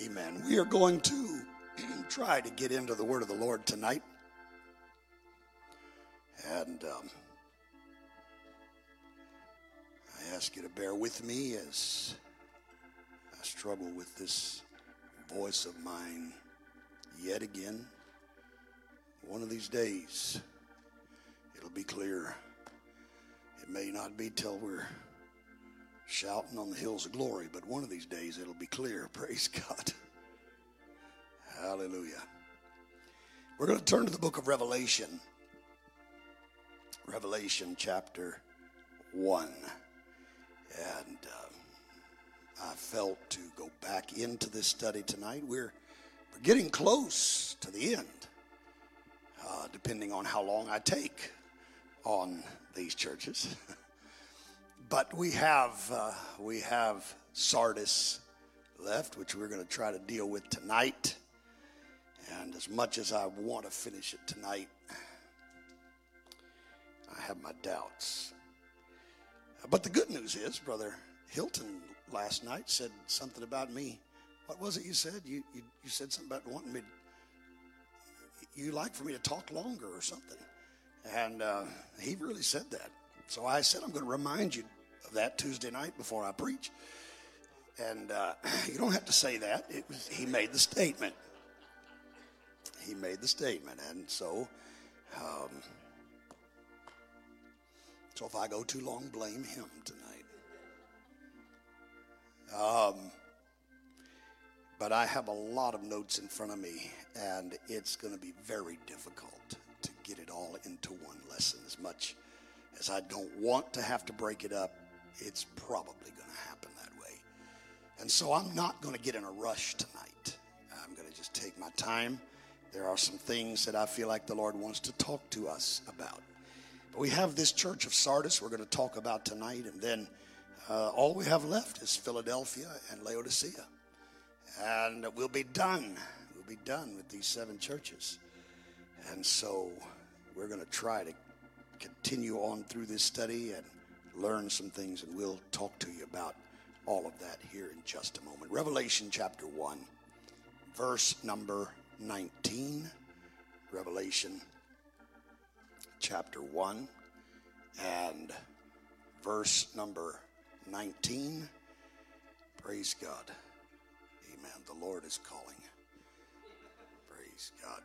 Amen. We are going to try to get into the word of the Lord tonight. And um, I ask you to bear with me as I struggle with this voice of mine yet again. One of these days, it'll be clear. It may not be till we're shouting on the hills of glory, but one of these days it'll be clear. Praise God. Hallelujah. We're going to turn to the book of Revelation. Revelation chapter 1. And uh, I felt to go back into this study tonight. We're, we're getting close to the end, uh, depending on how long I take on these churches. but we have uh, we have Sardis left, which we're going to try to deal with tonight. And as much as I want to finish it tonight, I have my doubts. But the good news is, Brother Hilton last night said something about me. What was it you said? You, you, you said something about wanting me, to, you like for me to talk longer or something. And uh, he really said that. So I said, I'm going to remind you that Tuesday night before I preach. And uh, you don't have to say that. It was, he made the statement. He made the statement. And so, um, so if I go too long, blame him tonight. Um, but I have a lot of notes in front of me, and it's going to be very difficult to get it all into one lesson. As much as I don't want to have to break it up, it's probably going to happen that way. And so I'm not going to get in a rush tonight. I'm going to just take my time. There are some things that I feel like the Lord wants to talk to us about. But we have this church of Sardis we're going to talk about tonight, and then uh, all we have left is Philadelphia and Laodicea. And we'll be done. We'll be done with these seven churches. And so we're going to try to continue on through this study and learn some things, and we'll talk to you about all of that here in just a moment. Revelation chapter 1, verse number 19. Revelation chapter 1 and verse number 19. Praise God. Amen. The Lord is calling. Praise God.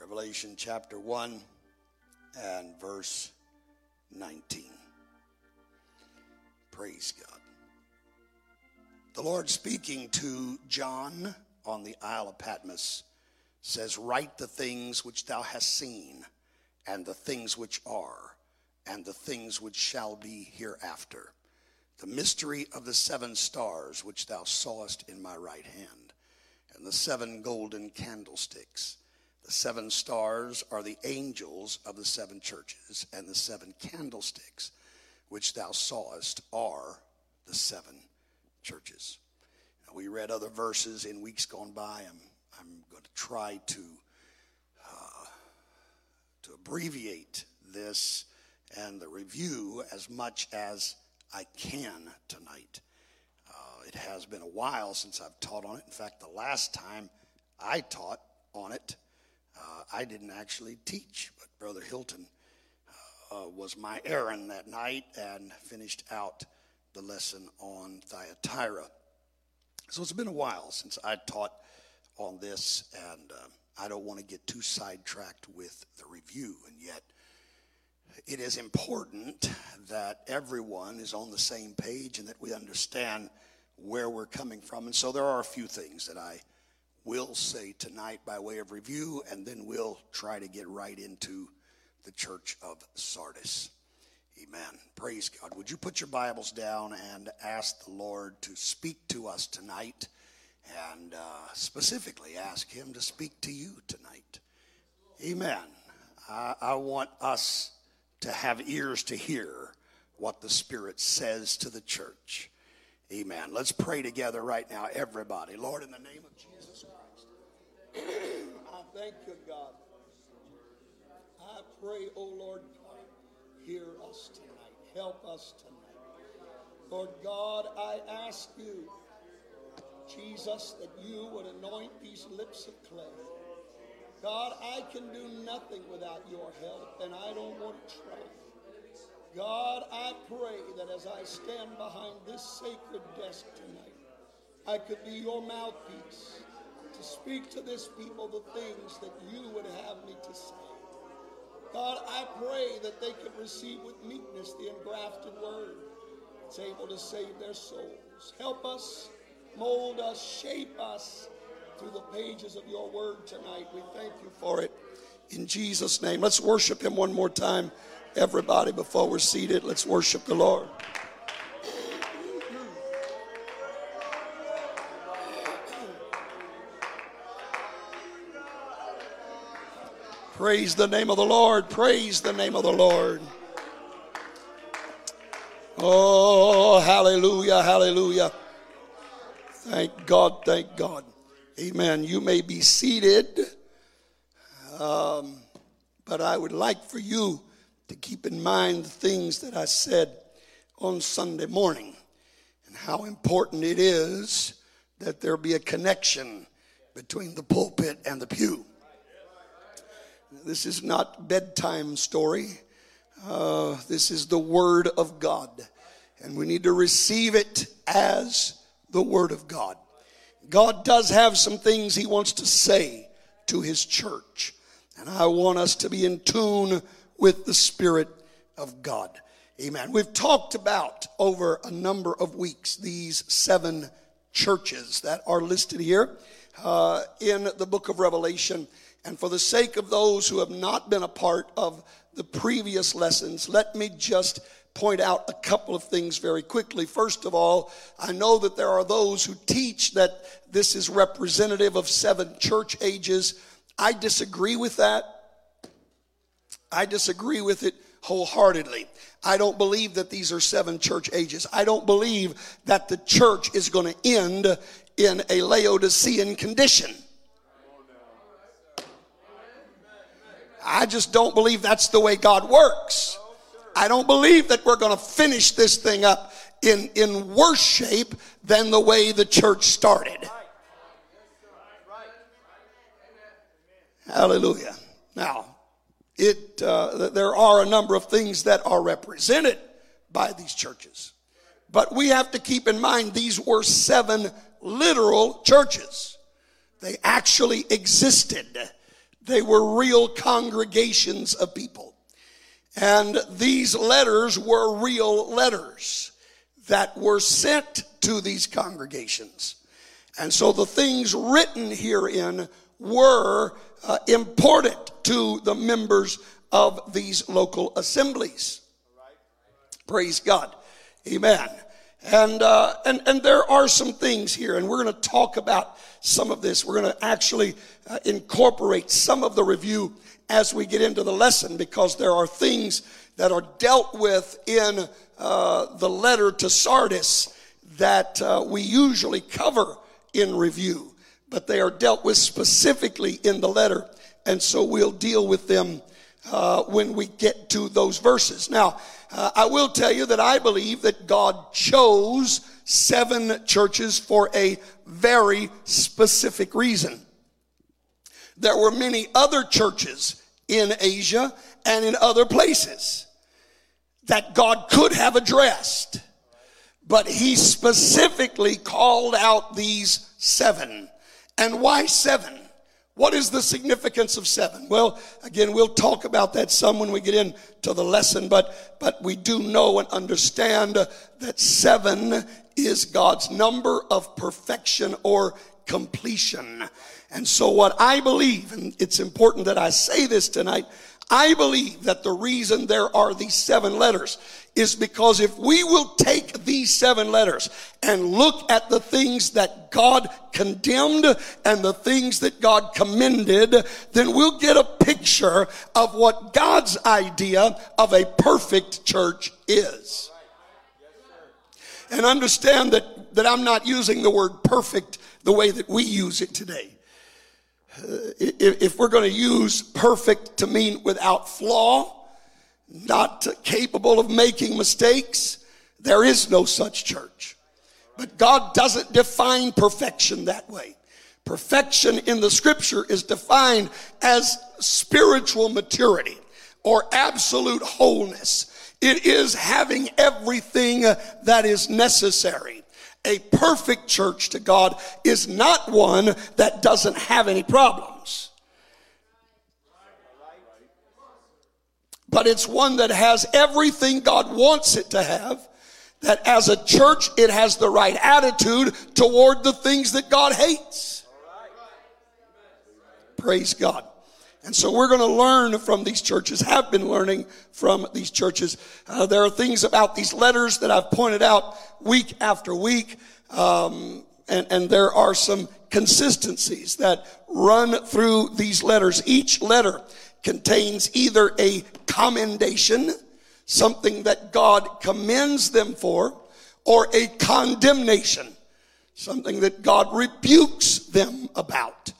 Revelation chapter 1 and verse 19. Praise God. The Lord speaking to John on the Isle of Patmos says, Write the things which thou hast seen, and the things which are, and the things which shall be hereafter. The mystery of the seven stars which thou sawest in my right hand, and the seven golden candlesticks. The seven stars are the angels of the seven churches, and the seven candlesticks which thou sawest are the seven churches. Now, we read other verses in weeks gone by. I'm, I'm going to try to, uh, to abbreviate this and the review as much as I can tonight. Uh, it has been a while since I've taught on it. In fact, the last time I taught on it, uh, I didn't actually teach, but Brother Hilton uh, was my errand that night and finished out the lesson on Thyatira. So it's been a while since I taught on this, and uh, I don't want to get too sidetracked with the review, and yet it is important that everyone is on the same page and that we understand where we're coming from. And so there are a few things that I will say tonight by way of review, and then we'll try to get right into the church of Sardis. Amen. Praise God. Would you put your Bibles down and ask the Lord to speak to us tonight and uh, specifically ask Him to speak to you tonight? Amen. I, I want us to have ears to hear what the Spirit says to the church. Amen. Let's pray together right now, everybody. Lord, in the name of Jesus Christ, I thank you, God. Pray, oh Lord God, hear us tonight. Help us tonight. Lord God, I ask you, Jesus. Jesus, that you would anoint these lips of clay. God, I can do nothing without your help, and I don't want to try. God, I pray that as I stand behind this sacred desk tonight, I could be your mouthpiece to speak to this people the things that you would have me to say. God, I pray that they could receive with meekness the engrafted word that's able to save their souls. Help us, mold us, shape us through the pages of your word tonight. We thank you for it. In Jesus' name, let's worship him one more time. Everybody, before we're seated, let's worship the Lord. Praise the name of the Lord. Praise the name of the Lord. Oh, hallelujah, hallelujah. Thank God, thank God. Amen. You may be seated, um, but I would like for you to keep in mind the things that I said on Sunday morning and how important it is that there be a connection between the pulpit and the pew. This is not bedtime story. Uh, this is the Word of God, and we need to receive it as the Word of God. God does have some things He wants to say to His church, and I want us to be in tune with the Spirit of God. Amen. We've talked about over a number of weeks these seven churches that are listed here uh, in the book of Revelation. And for the sake of those who have not been a part of the previous lessons, let me just point out a couple of things very quickly. First of all, I know that there are those who teach that this is representative of seven church ages. I disagree with that. I disagree with it wholeheartedly. I don't believe that these are seven church ages. I don't believe that the church is going to end in a Laodicean condition. I just don't believe that's the way God works. I don't believe that we're going to finish this thing up in, in worse shape than the way the church started. Hallelujah. Now, it, uh, there are a number of things that are represented by these churches. But we have to keep in mind these were seven literal churches. They actually existed. They were real congregations of people. And these letters were real letters that were sent to these congregations. And so the things written herein were uh, important to the members of these local assemblies. Praise God. Amen. And, uh, and, and there are some things here, and we're going to talk about some of this. We're going to actually uh, incorporate some of the review as we get into the lesson because there are things that are dealt with in uh, the letter to Sardis that uh, we usually cover in review but they are dealt with specifically in the letter. And so we'll deal with them uh, when we get to those verses. Now, uh, I will tell you that I believe that God chose seven churches for a very specific reason. There were many other churches in Asia and in other places that God could have addressed, but He specifically called out these seven. And why seven? What is the significance of seven? Well, again, we'll talk about that some when we get into the lesson, but, but we do know and understand that seven is God's number of perfection or completion. And so what I believe, and it's important that I say this tonight, I believe that the reason there are these seven letters is because if we will take these seven letters and look at the things that God condemned and the things that God commended, then we'll get a picture of what God's idea of a perfect church is. And understand that, that I'm not using the word perfect the way that we use it today uh, if we're going to use perfect to mean without flaw, not capable of making mistakes, there is no such church. But God doesn't define perfection that way. Perfection in the scripture is defined as spiritual maturity or absolute wholeness. It is having everything that is necessary. A perfect church to God is not one that doesn't have any problems. But it's one that has everything God wants it to have. That as a church, it has the right attitude toward the things that God hates. Praise God. And so we're going to learn from these churches, have been learning from these churches. Uh, there are things about these letters that I've pointed out week after week. Um, and, and there are some consistencies that run through these letters. Each letter contains either a commendation, something that God commends them for, or a condemnation, something that God rebukes them about.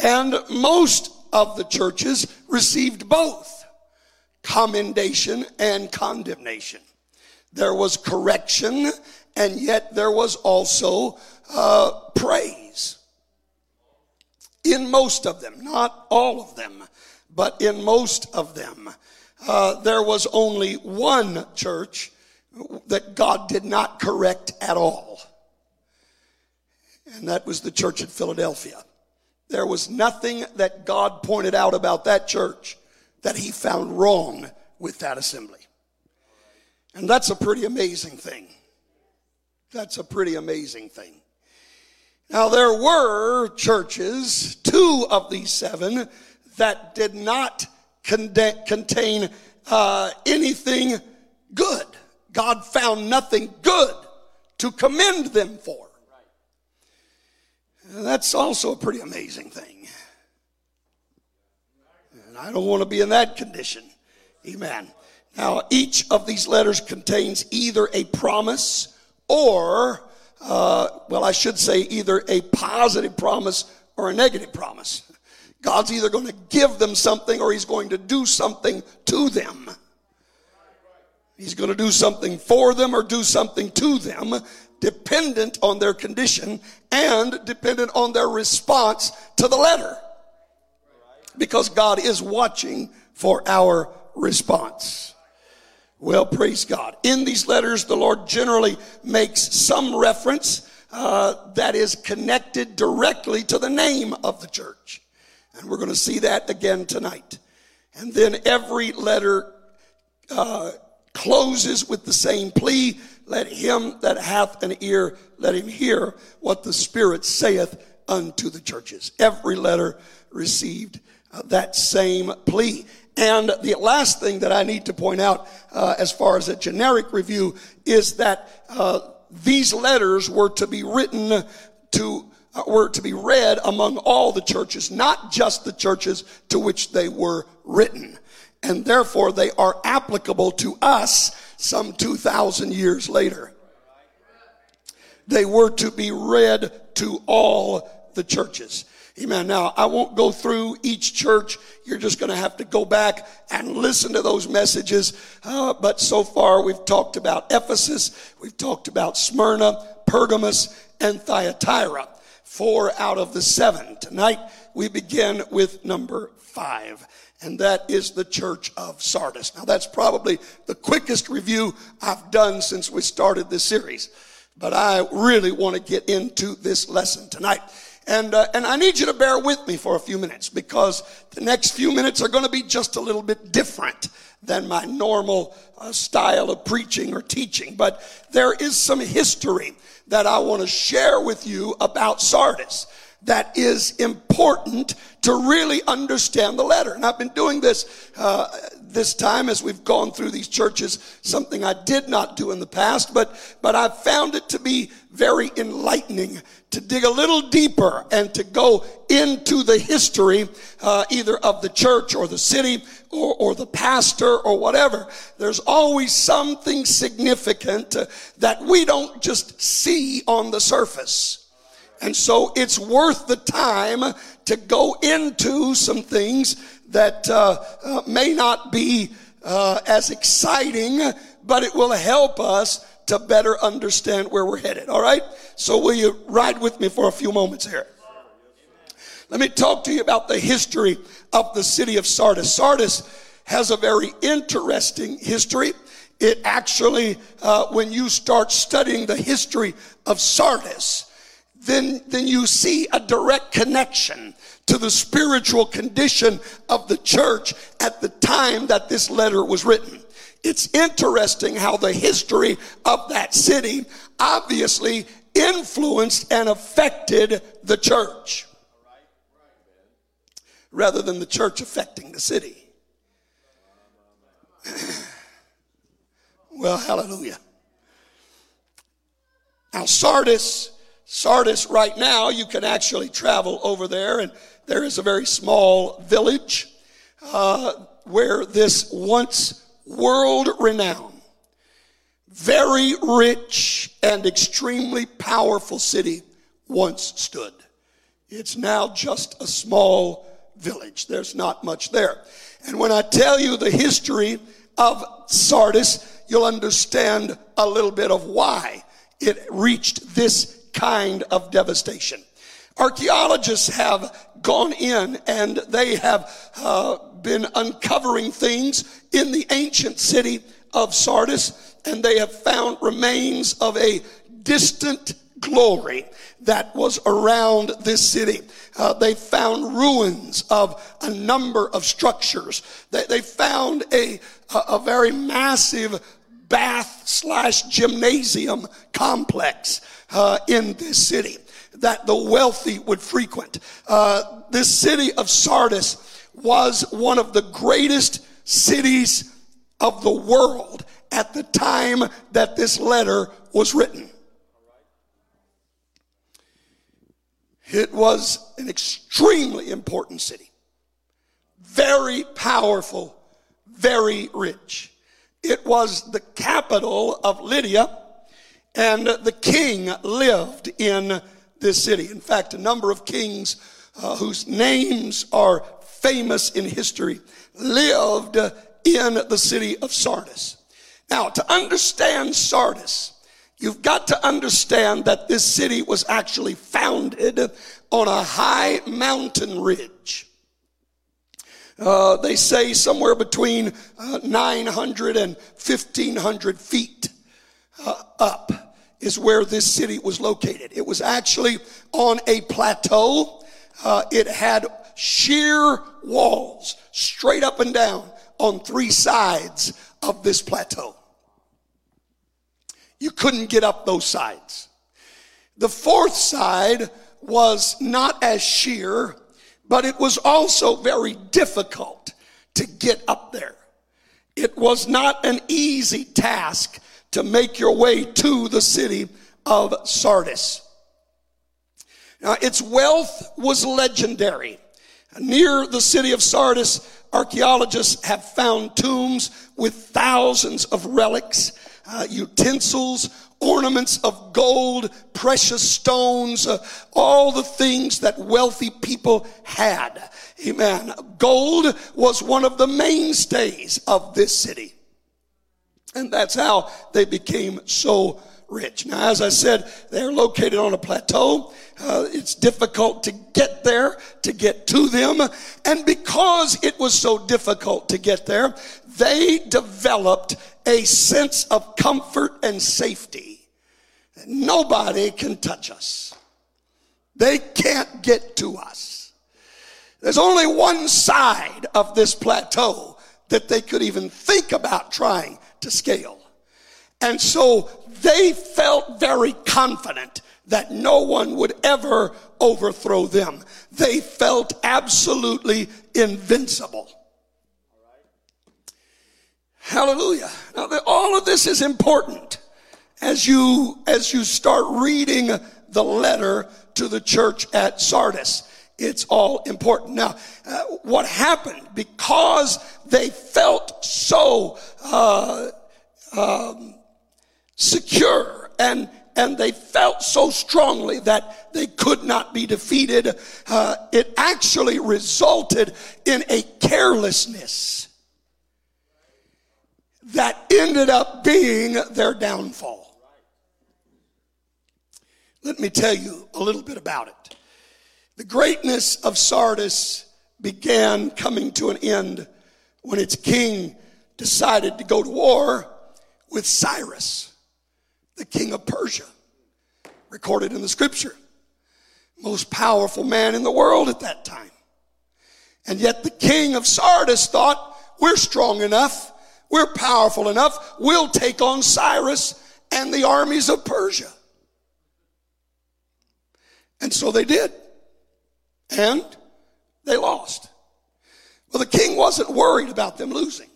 And most of the churches received both commendation and condemnation. There was correction, and yet there was also uh, praise. In most of them, not all of them, but in most of them, uh, there was only one church that God did not correct at all. And that was the church at Philadelphia. There was nothing that God pointed out about that church that he found wrong with that assembly. And that's a pretty amazing thing. That's a pretty amazing thing. Now, there were churches, two of these seven, that did not contain uh, anything good. God found nothing good to commend them for. That's also a pretty amazing thing. And I don't want to be in that condition. Amen. Now, each of these letters contains either a promise or, uh, well, I should say either a positive promise or a negative promise. God's either going to give them something or he's going to do something to them. He's going to do something for them or do something to them dependent on their condition and dependent on their response to the letter. Because God is watching for our response. Well, praise God. In these letters, the Lord generally makes some reference uh, that is connected directly to the name of the church. And we're going to see that again tonight. And then every letter uh, closes with the same plea let him that hath an ear, let him hear what the Spirit saith unto the churches. Every letter received uh, that same plea. And the last thing that I need to point out, uh, as far as a generic review, is that uh, these letters were to be written to were to be read among all the churches, not just the churches to which they were written. And therefore they are applicable to us some 2,000 years later. They were to be read to all the churches. Amen. Now, I won't go through each church. You're just going to have to go back and listen to those messages. Uh, but so far, we've talked about Ephesus, we've talked about Smyrna, Pergamos, and Thyatira. Four out of the seven. Tonight, we begin with number five and that is the church of Sardis. Now, that's probably the quickest review I've done since we started this series, but I really want to get into this lesson tonight. And, uh, and I need you to bear with me for a few minutes because the next few minutes are going to be just a little bit different than my normal uh, style of preaching or teaching. But there is some history that I want to share with you about Sardis that is important to really understand the letter. And I've been doing this uh, this time as we've gone through these churches, something I did not do in the past, but but I've found it to be very enlightening to dig a little deeper and to go into the history uh, either of the church or the city or, or the pastor or whatever. There's always something significant uh, that we don't just see on the surface. And so it's worth the time to go into some things that uh, uh, may not be uh, as exciting, but it will help us to better understand where we're headed. All right? So will you ride with me for a few moments here? Let me talk to you about the history of the city of Sardis. Sardis has a very interesting history. It actually, uh, when you start studying the history of Sardis, then, then you see a direct connection to the spiritual condition of the church at the time that this letter was written. It's interesting how the history of that city obviously influenced and affected the church rather than the church affecting the city. well, hallelujah. Now, Sardis, Sardis, right now, you can actually travel over there, and there is a very small village uh, where this once world renowned, very rich, and extremely powerful city once stood. It's now just a small village. There's not much there. And when I tell you the history of Sardis, you'll understand a little bit of why it reached this kind of devastation. Archaeologists have gone in and they have uh, been uncovering things in the ancient city of Sardis, and they have found remains of a distant glory that was around this city. Uh, they found ruins of a number of structures. They, they found a, a, a very massive bath slash gymnasium complex uh, in this city that the wealthy would frequent. Uh, this city of Sardis was one of the greatest cities of the world at the time that this letter was written. It was an extremely important city, very powerful, very rich. It was the capital of Lydia, and the king lived in this city. In fact, a number of kings uh, whose names are famous in history lived in the city of Sardis. Now, to understand Sardis, You've got to understand that this city was actually founded on a high mountain ridge. Uh, they say somewhere between uh, 900 and 1500 feet uh, up is where this city was located. It was actually on a plateau. Uh, it had sheer walls straight up and down on three sides of this plateau. You couldn't get up those sides. The fourth side was not as sheer, but it was also very difficult to get up there. It was not an easy task to make your way to the city of Sardis. Now, its wealth was legendary. Near the city of Sardis, archaeologists have found tombs with thousands of relics uh, utensils, ornaments of gold, precious stones, uh, all the things that wealthy people had. Amen. Gold was one of the mainstays of this city. And that's how they became so rich. Now, as I said, they're located on a plateau. Uh, it's difficult to get there, to get to them. And because it was so difficult to get there, they developed a sense of comfort and safety. Nobody can touch us. They can't get to us. There's only one side of this plateau that they could even think about trying to scale. And so they felt very confident that no one would ever overthrow them. They felt absolutely invincible. Hallelujah. Now, all of this is important as you, as you start reading the letter to the church at Sardis. It's all important. Now, uh, what happened? Because they felt so uh, um, secure and and they felt so strongly that they could not be defeated. Uh, it actually resulted in a carelessness that ended up being their downfall. Let me tell you a little bit about it. The greatness of Sardis began coming to an end when its king decided to go to war with Cyrus, the king of Persia, recorded in the scripture. Most powerful man in the world at that time. And yet the king of Sardis thought, we're strong enough, we're powerful enough, we'll take on Cyrus and the armies of Persia. And so they did. And they lost. Well, the king wasn't worried about them losing.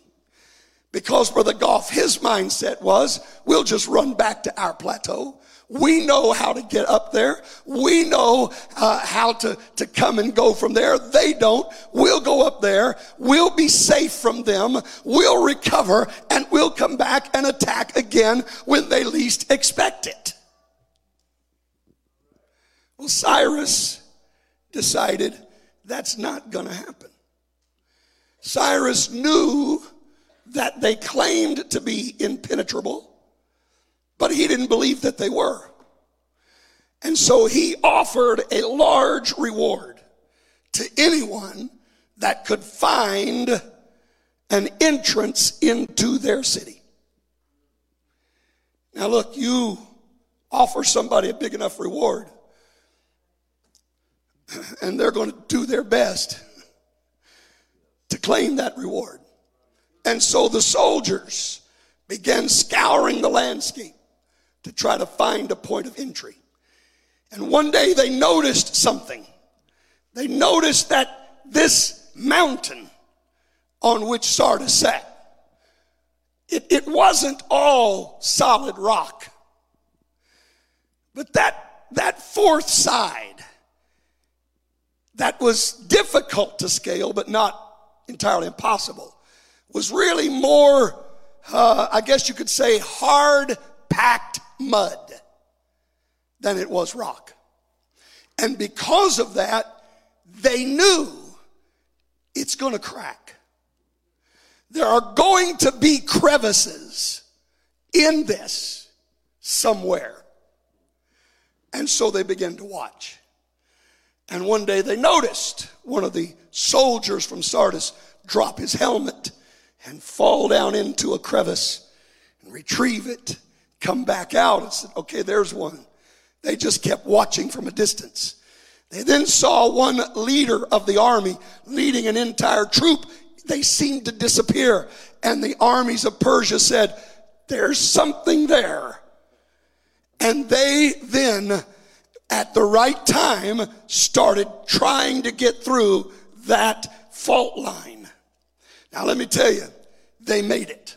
Because Brother Goff, his mindset was, we'll just run back to our plateau. We know how to get up there. We know uh, how to, to come and go from there. They don't. We'll go up there. We'll be safe from them. We'll recover and we'll come back and attack again when they least expect it. Well, Cyrus decided that's not going to happen. Cyrus knew that they claimed to be impenetrable, but he didn't believe that they were. And so he offered a large reward to anyone that could find an entrance into their city. Now, look, you offer somebody a big enough reward, and they're going to do their best to claim that reward. And so the soldiers began scouring the landscape to try to find a point of entry. And one day they noticed something. They noticed that this mountain on which Sardis sat, it, it wasn't all solid rock. But that, that fourth side, that was difficult to scale, but not entirely impossible, was really more, uh, I guess you could say, hard packed mud than it was rock. And because of that, they knew it's going to crack. There are going to be crevices in this somewhere. And so they began to watch. And one day they noticed one of the soldiers from Sardis drop his helmet and fall down into a crevice and retrieve it, come back out and said, okay, there's one. They just kept watching from a distance. They then saw one leader of the army leading an entire troop. They seemed to disappear. And the armies of Persia said, there's something there. And they then at the right time started trying to get through that fault line. Now, let me tell you, they made it.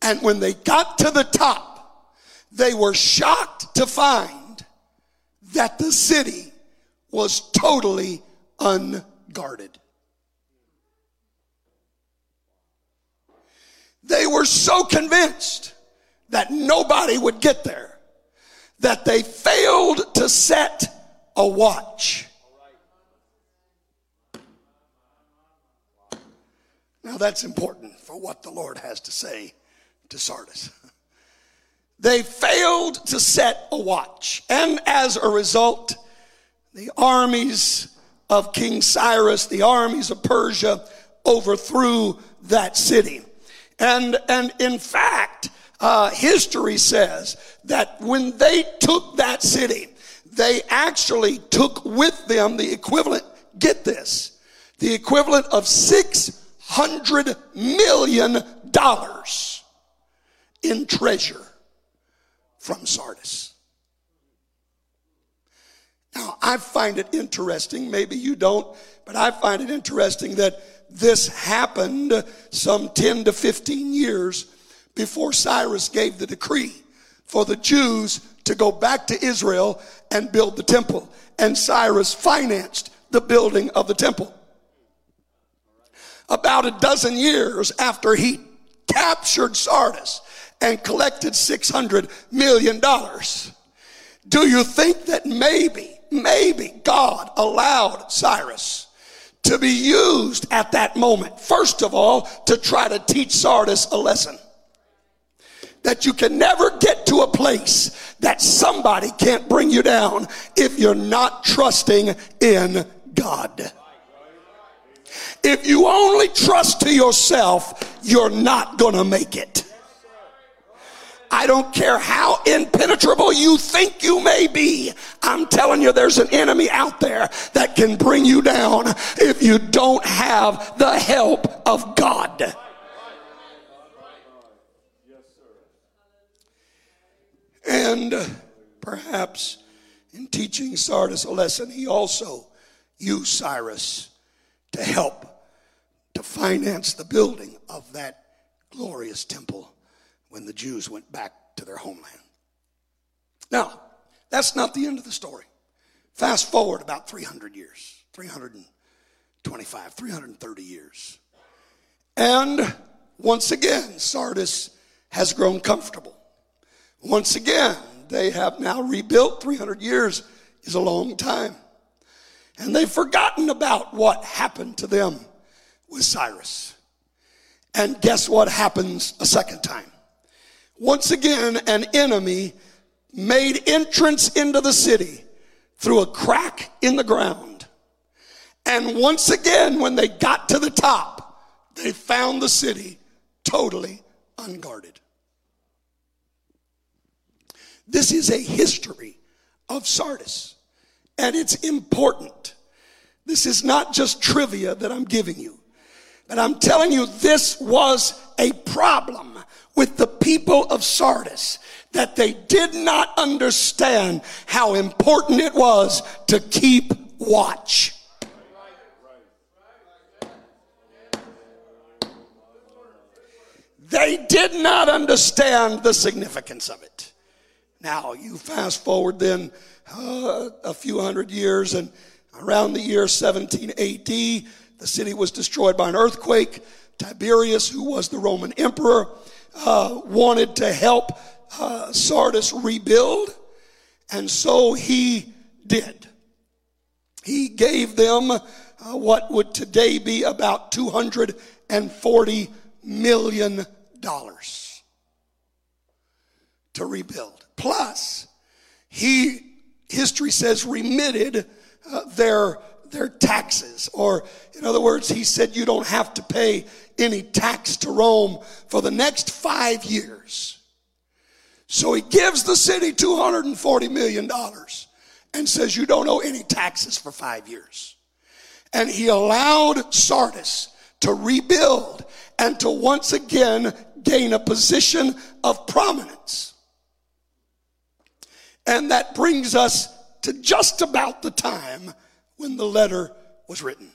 And when they got to the top, they were shocked to find that the city was totally unguarded. They were so convinced that nobody would get there that they failed to set a watch. Now that's important for what the Lord has to say to Sardis. They failed to set a watch. And as a result, the armies of King Cyrus, the armies of Persia, overthrew that city. And, and in fact, uh, history says that when they took that city, they actually took with them the equivalent, get this, the equivalent of $600 million in treasure from Sardis. Now, I find it interesting, maybe you don't, but I find it interesting that this happened some 10 to 15 years before Cyrus gave the decree for the Jews to go back to Israel and build the temple. And Cyrus financed the building of the temple. About a dozen years after he captured Sardis and collected $600 million, do you think that maybe, maybe God allowed Cyrus to be used at that moment, first of all, to try to teach Sardis a lesson? that you can never get to a place that somebody can't bring you down if you're not trusting in God. If you only trust to yourself, you're not going to make it. I don't care how impenetrable you think you may be. I'm telling you, there's an enemy out there that can bring you down if you don't have the help of God. And perhaps in teaching Sardis a lesson, he also used Cyrus to help to finance the building of that glorious temple when the Jews went back to their homeland. Now, that's not the end of the story. Fast forward about 300 years, 325, 330 years. And once again, Sardis has grown comfortable. Once again, they have now rebuilt. 300 years is a long time. And they've forgotten about what happened to them with Cyrus. And guess what happens a second time? Once again, an enemy made entrance into the city through a crack in the ground. And once again, when they got to the top, they found the city totally unguarded. This is a history of Sardis, and it's important. This is not just trivia that I'm giving you, but I'm telling you, this was a problem with the people of Sardis that they did not understand how important it was to keep watch. They did not understand the significance of it. Now, you fast forward then uh, a few hundred years, and around the year 17 AD, the city was destroyed by an earthquake. Tiberius, who was the Roman emperor, uh, wanted to help uh, Sardis rebuild, and so he did. He gave them uh, what would today be about $240 million to rebuild. Plus, he, history says, remitted uh, their, their taxes. Or, in other words, he said, you don't have to pay any tax to Rome for the next five years. So he gives the city $240 million and says, you don't owe any taxes for five years. And he allowed Sardis to rebuild and to once again gain a position of prominence. And that brings us to just about the time when the letter was written.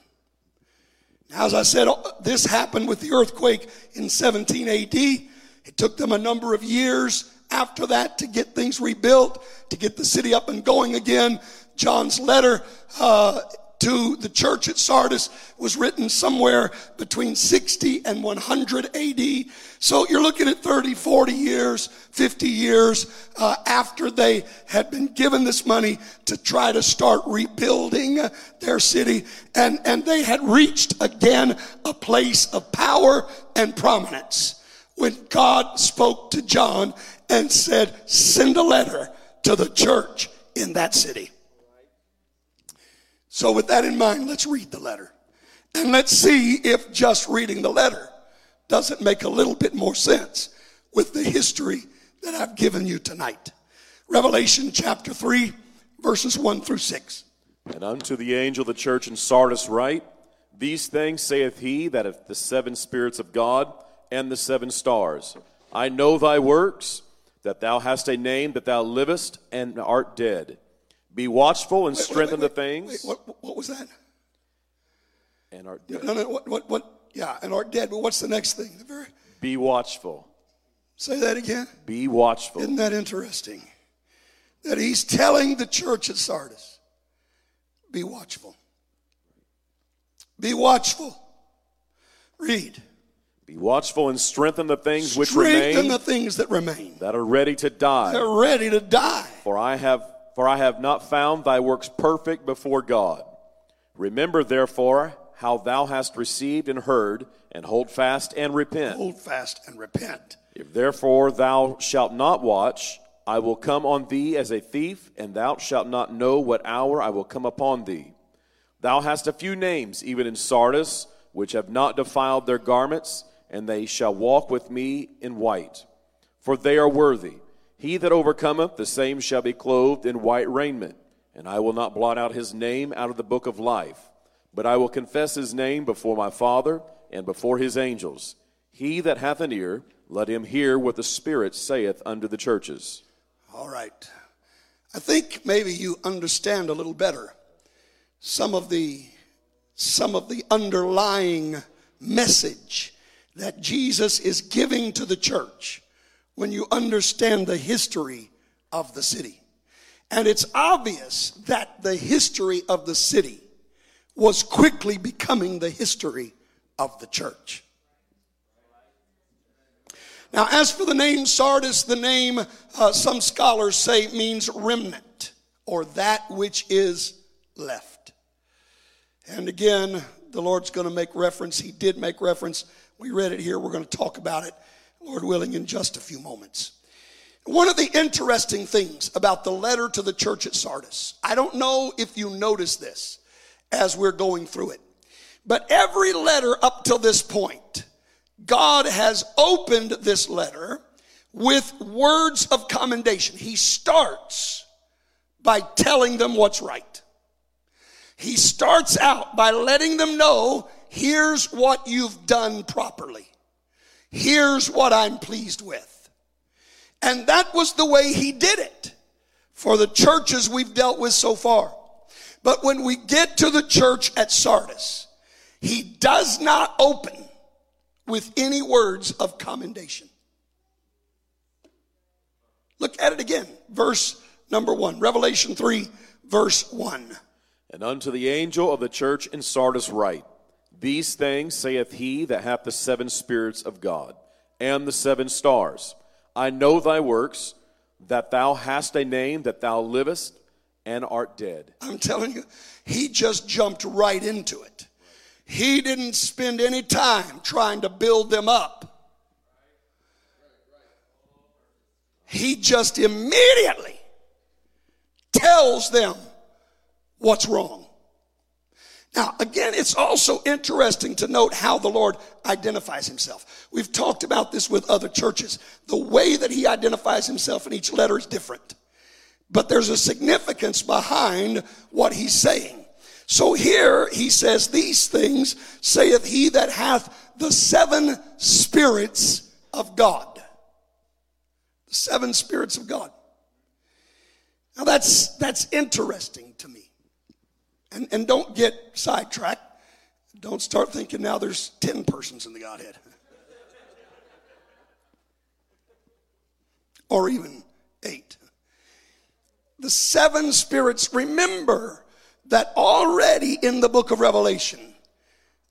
Now, as I said, this happened with the earthquake in 17 AD. It took them a number of years after that to get things rebuilt, to get the city up and going again. John's letter uh, to the church at Sardis was written somewhere between 60 and 100 AD. So you're looking at 30, 40 years, 50 years uh, after they had been given this money to try to start rebuilding their city. And, and they had reached again a place of power and prominence when God spoke to John and said, send a letter to the church in that city. So, with that in mind, let's read the letter. And let's see if just reading the letter doesn't make a little bit more sense with the history that I've given you tonight. Revelation chapter 3, verses 1 through 6. And unto the angel of the church in Sardis write, These things saith he that hath the seven spirits of God and the seven stars. I know thy works, that thou hast a name, that thou livest and art dead. Be watchful and strengthen wait, wait, the things. Wait, what, what was that? And are dead. No, no, what, what, what? Yeah, and are dead. But what's the next thing? The very, Be watchful. say that again. Be watchful. Isn't that interesting? That he's telling the church at Sardis, be watchful. Be watchful. Read. Be watchful and strengthen the things which remain. Strengthen the things that remain. that are ready to die. They're ready to die. For I have for I have not found thy works perfect before God. Remember therefore how thou hast received and heard, and hold fast and repent. Hold fast and repent. If therefore thou shalt not watch, I will come on thee as a thief, and thou shalt not know what hour I will come upon thee. Thou hast a few names, even in Sardis, which have not defiled their garments, and they shall walk with me in white. For they are worthy. He that overcometh, the same shall be clothed in white raiment, and I will not blot out his name out of the book of life, but I will confess his name before my Father and before his angels. He that hath an ear, let him hear what the Spirit saith unto the churches. All right. I think maybe you understand a little better some of the some of the underlying message that Jesus is giving to the church when you understand the history of the city. And it's obvious that the history of the city was quickly becoming the history of the church. Now, as for the name Sardis, the name, uh, some scholars say, means remnant or that which is left. And again, the Lord's going to make reference. He did make reference. We read it here. We're going to talk about it, Lord willing, in just a few moments. One of the interesting things about the letter to the church at Sardis, I don't know if you notice this as we're going through it, but every letter up till this point, God has opened this letter with words of commendation. He starts by telling them what's right. He starts out by letting them know here's what you've done properly. Here's what I'm pleased with. And that was the way he did it for the churches we've dealt with so far. But when we get to the church at Sardis, he does not open with any words of commendation. Look at it again. Verse number one, Revelation 3, verse 1. And unto the angel of the church in Sardis write, These things saith he that hath the seven spirits of God, and the seven stars. I know thy works, that thou hast a name, that thou livest and art dead. I'm telling you, he just jumped right into it. He didn't spend any time trying to build them up. He just immediately tells them what's wrong. Now, again, it's also interesting to note how the Lord identifies himself. We've talked about this with other churches. The way that he identifies himself in each letter is different. But there's a significance behind what he's saying. So here he says, These things saith he that hath the seven spirits of God. The seven spirits of God. Now that's that's interesting to me. And, and don't get sidetracked. Don't start thinking now there's 10 persons in the Godhead. or even eight. The seven spirits, remember, that already in the book of Revelation,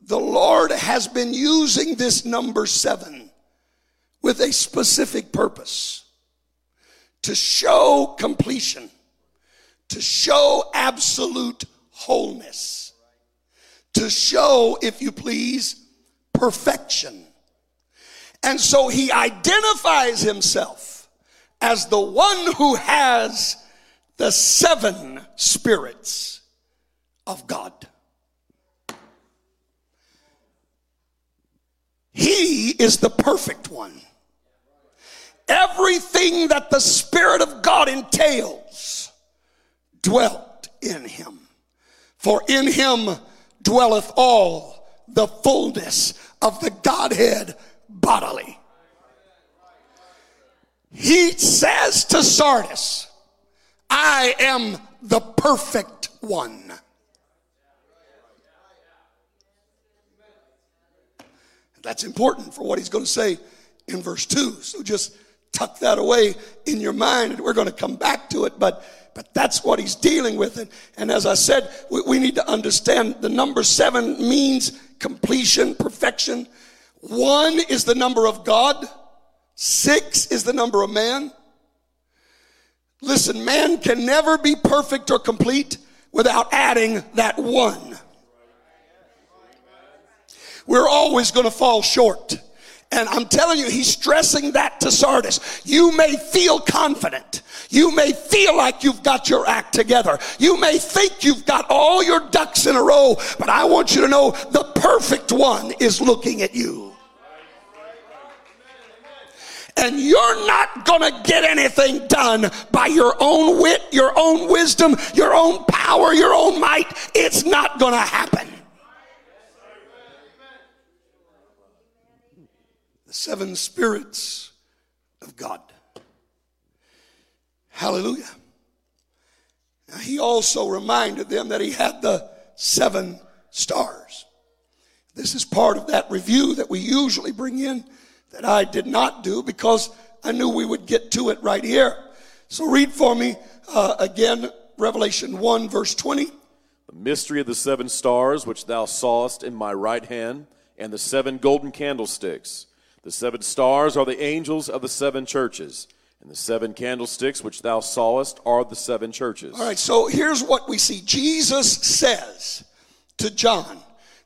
the Lord has been using this number seven with a specific purpose to show completion, to show absolute wholeness, to show, if you please, perfection. And so he identifies himself as the one who has the seven spirits of God. He is the perfect one. Everything that the Spirit of God entails dwelt in him. For in him dwelleth all the fullness of the Godhead bodily. He says to Sardis, I am the perfect one. That's important for what he's going to say in verse 2. So just tuck that away in your mind and we're going to come back to it. But, but that's what he's dealing with. And, and as I said, we, we need to understand the number seven means completion, perfection. One is the number of God. Six is the number of man. Listen, man can never be perfect or complete without adding that one. We're always going to fall short. And I'm telling you, he's stressing that to Sardis. You may feel confident. You may feel like you've got your act together. You may think you've got all your ducks in a row, but I want you to know the perfect one is looking at you. And you're not to get anything done by your own wit, your own wisdom, your own power, your own might. It's not to happen. The seven spirits of God. Hallelujah. Now, he also reminded them that he had the seven stars. This is part of that review that we usually bring in that I did not do because I knew we would get to it right here. So read for me uh, again Revelation 1, verse 20. The mystery of the seven stars which thou sawest in my right hand, and the seven golden candlesticks. The seven stars are the angels of the seven churches, and the seven candlesticks which thou sawest are the seven churches. All right, so here's what we see Jesus says to John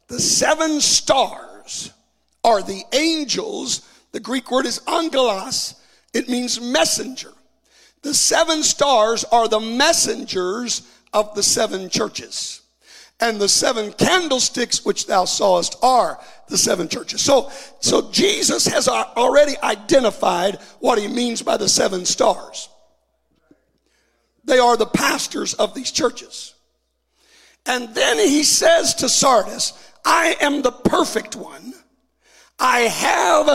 the seven stars are the angels. The Greek word is angelos, it means messenger. The seven stars are the messengers of the seven churches and the seven candlesticks which thou sawest are the seven churches. So, so Jesus has already identified what he means by the seven stars. They are the pastors of these churches. And then he says to Sardis, I am the perfect one. I have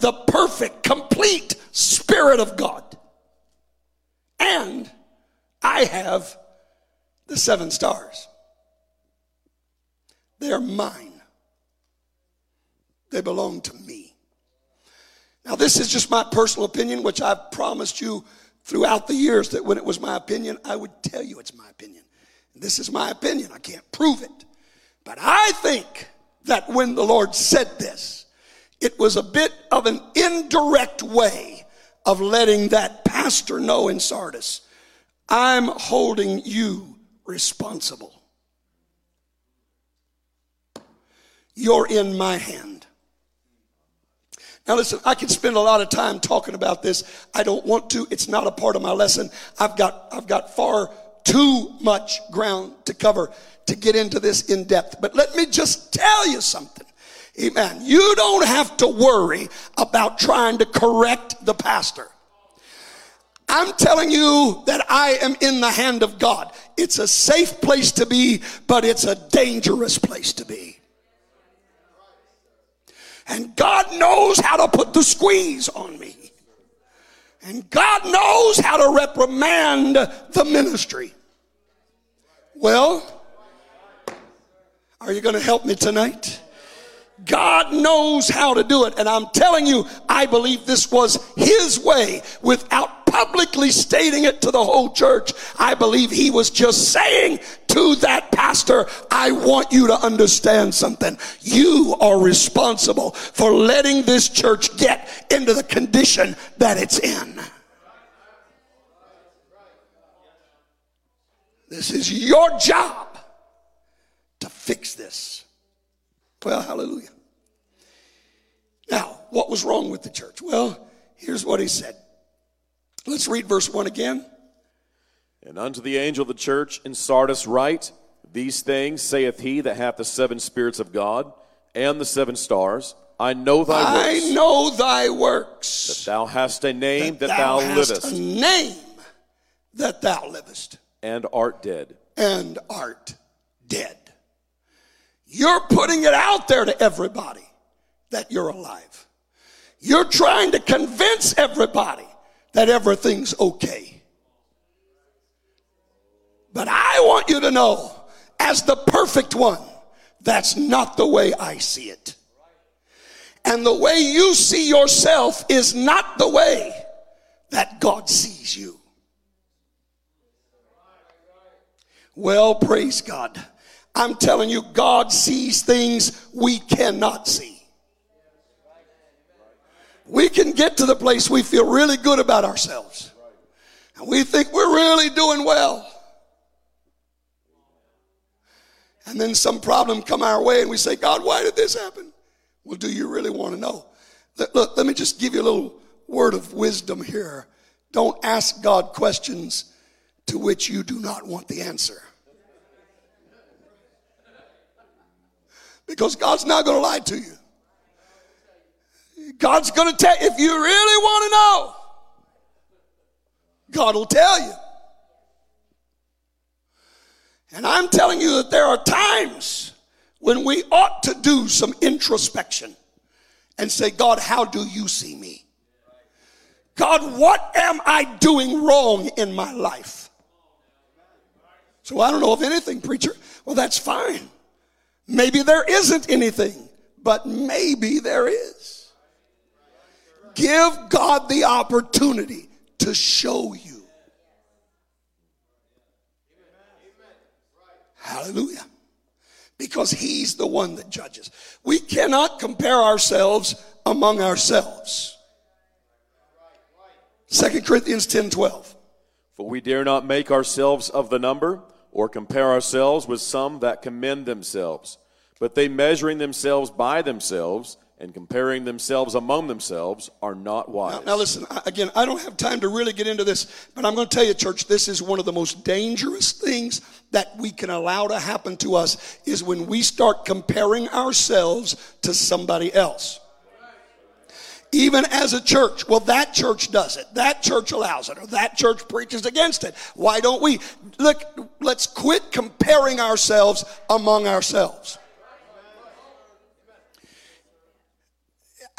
the perfect, complete Spirit of God. And I have the seven stars. They are mine. They belong to me. Now, this is just my personal opinion, which I've promised you throughout the years that when it was my opinion, I would tell you it's my opinion. This is my opinion. I can't prove it. But I think that when the Lord said this, it was a bit of an indirect way of letting that pastor know in Sardis, I'm holding you responsible. You're in my hand. Now, listen, I could spend a lot of time talking about this. I don't want to. It's not a part of my lesson. I've got, I've got far too much ground to cover to get into this in depth. But let me just tell you something. Amen. You don't have to worry about trying to correct the pastor. I'm telling you that I am in the hand of God. It's a safe place to be, but it's a dangerous place to be. And God knows how to put the squeeze on me. And God knows how to reprimand the ministry. Well, are you going to help me tonight? God knows how to do it. And I'm telling you, I believe this was His way without publicly stating it to the whole church. I believe he was just saying to that pastor, I want you to understand something. You are responsible for letting this church get into the condition that it's in. This is your job to fix this. Well, hallelujah. Now, what was wrong with the church? Well, here's what he said Let's read verse 1 again. And unto the angel of the church in Sardis write, These things saith he that hath the seven spirits of God and the seven stars. I know thy works. I know thy works. That thou hast a name that, that thou, thou livest. A name that thou livest. And art dead. And art dead. You're putting it out there to everybody that you're alive. You're trying to convince everybody that everything's okay. But I want you to know, as the perfect one, that's not the way I see it. And the way you see yourself is not the way that God sees you. Well, praise God. I'm telling you, God sees things we cannot see we can get to the place we feel really good about ourselves. And we think we're really doing well. And then some problem come our way and we say, God, why did this happen? Well, do you really want to know? Look, let me just give you a little word of wisdom here. Don't ask God questions to which you do not want the answer. Because God's not going to lie to you. God's going to tell if you really want to know. God will tell you. And I'm telling you that there are times when we ought to do some introspection and say, God, how do you see me? God, what am I doing wrong in my life? So I don't know of anything, preacher. Well, that's fine. Maybe there isn't anything, but maybe there is. Give God the opportunity to show you. Hallelujah. Because he's the one that judges. We cannot compare ourselves among ourselves. 2 Corinthians 10 12. For we dare not make ourselves of the number or compare ourselves with some that commend themselves, but they measuring themselves by themselves and comparing themselves among themselves are not wise. Now, now, listen, again, I don't have time to really get into this, but I'm going to tell you, church, this is one of the most dangerous things that we can allow to happen to us is when we start comparing ourselves to somebody else. Even as a church, well, that church does it, that church allows it, or that church preaches against it. Why don't we? Look, let's quit comparing ourselves among ourselves.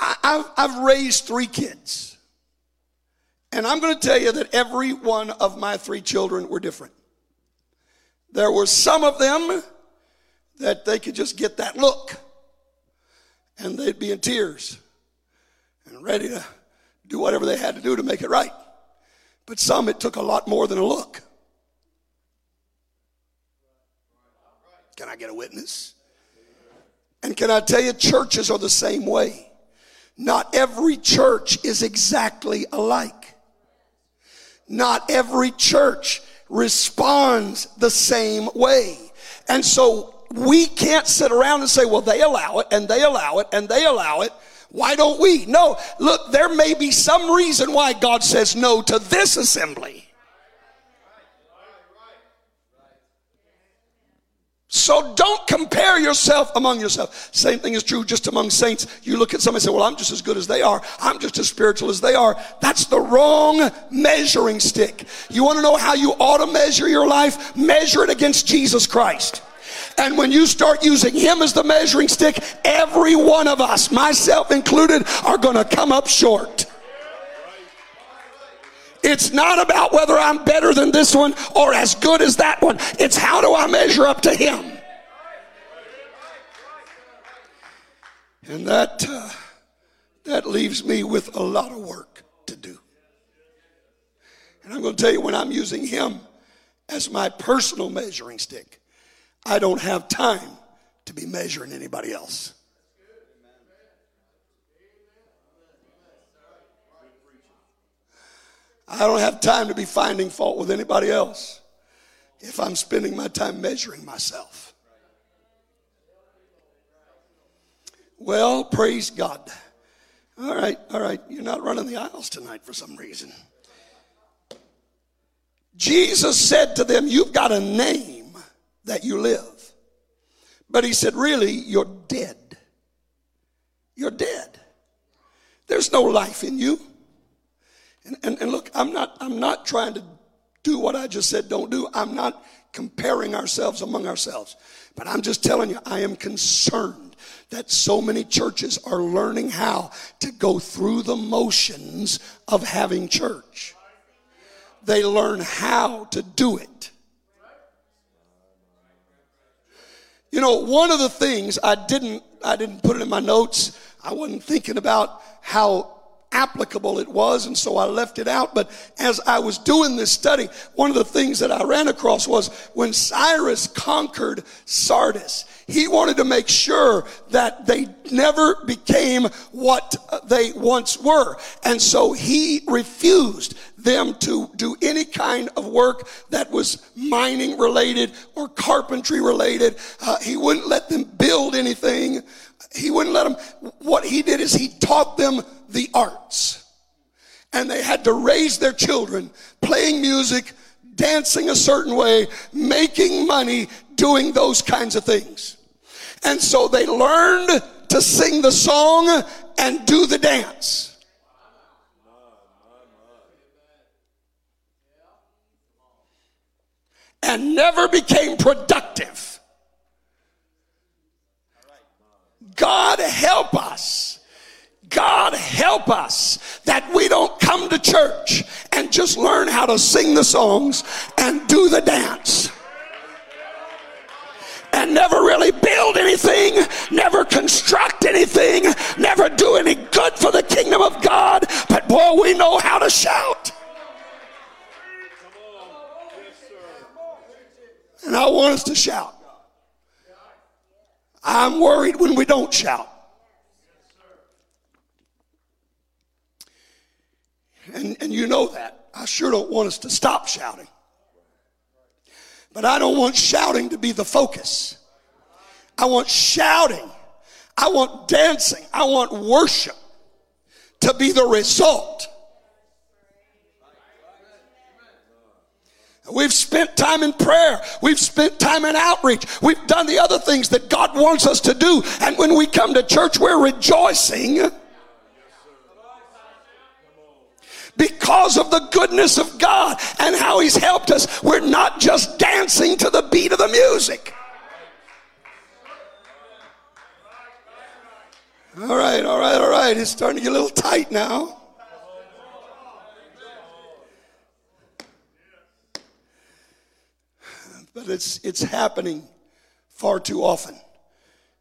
I, have raised three kids. And I'm going to tell you that every one of my three children were different. There were some of them that they could just get that look and they'd be in tears and ready to do whatever they had to do to make it right. But some, it took a lot more than a look. Can I get a witness? And can I tell you, churches are the same way. Not every church is exactly alike. Not every church responds the same way. And so we can't sit around and say, well, they allow it and they allow it and they allow it. Why don't we? No, look, there may be some reason why God says no to this assembly. So don't compare yourself among yourself. Same thing is true just among saints. You look at somebody and say, Well, I'm just as good as they are. I'm just as spiritual as they are. That's the wrong measuring stick. You want to know how you ought to measure your life? Measure it against Jesus Christ. And when you start using Him as the measuring stick, every one of us, myself included, are going to come up short. It's not about whether I'm better than this one or as good as that one. It's how do I measure up to him? And that uh, that leaves me with a lot of work to do. And I'm going to tell you when I'm using him as my personal measuring stick, I don't have time to be measuring anybody else. I don't have time to be finding fault with anybody else if I'm spending my time measuring myself. Well, praise God. All right, all right. You're not running the aisles tonight for some reason. Jesus said to them, You've got a name that you live. But he said, Really, you're dead. You're dead. There's no life in you. And, and, and look, I'm not, I'm not trying to do what I just said don't do. I'm not comparing ourselves among ourselves. But I'm just telling you, I am concerned that so many churches are learning how to go through the motions of having church. They learn how to do it. You know, one of the things I didn't I didn't put it in my notes. I wasn't thinking about how applicable it was, and so I left it out. But as I was doing this study, one of the things that I ran across was when Cyrus conquered Sardis, he wanted to make sure that they never became what they once were. And so he refused them to do any kind of work that was mining related or carpentry related. Uh, he wouldn't let them build anything. He wouldn't let them. What he did is he taught them the arts. And they had to raise their children playing music, dancing a certain way, making money, doing those kinds of things. And so they learned to sing the song and do the dance. And never became productive. God help us. God help us that we don't come to church and just learn how to sing the songs and do the dance and never really build anything, never construct anything, never do any good for the kingdom of God. But boy, we know how to shout. And I want us to shout. I'm worried when we don't shout. And, and you know that. I sure don't want us to stop shouting. But I don't want shouting to be the focus. I want shouting. I want dancing. I want worship to be the result. We've spent time in prayer. We've spent time in outreach. We've done the other things that God wants us to do. And when we come to church, we're rejoicing because of the goodness of God and how He's helped us. We're not just dancing to the beat of the music. All right, all right, all right. It's starting to get a little tight now. But it's, it's happening far too often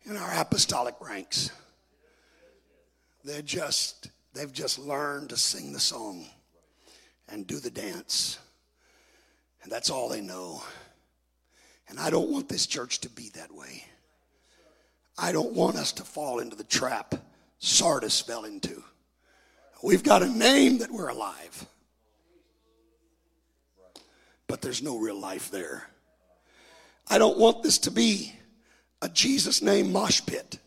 in our apostolic ranks. They're just They've just learned to sing the song and do the dance. And that's all they know. And I don't want this church to be that way. I don't want us to fall into the trap Sardis fell into. We've got a name that we're alive, but there's no real life there. I don't want this to be a Jesus name mosh pit.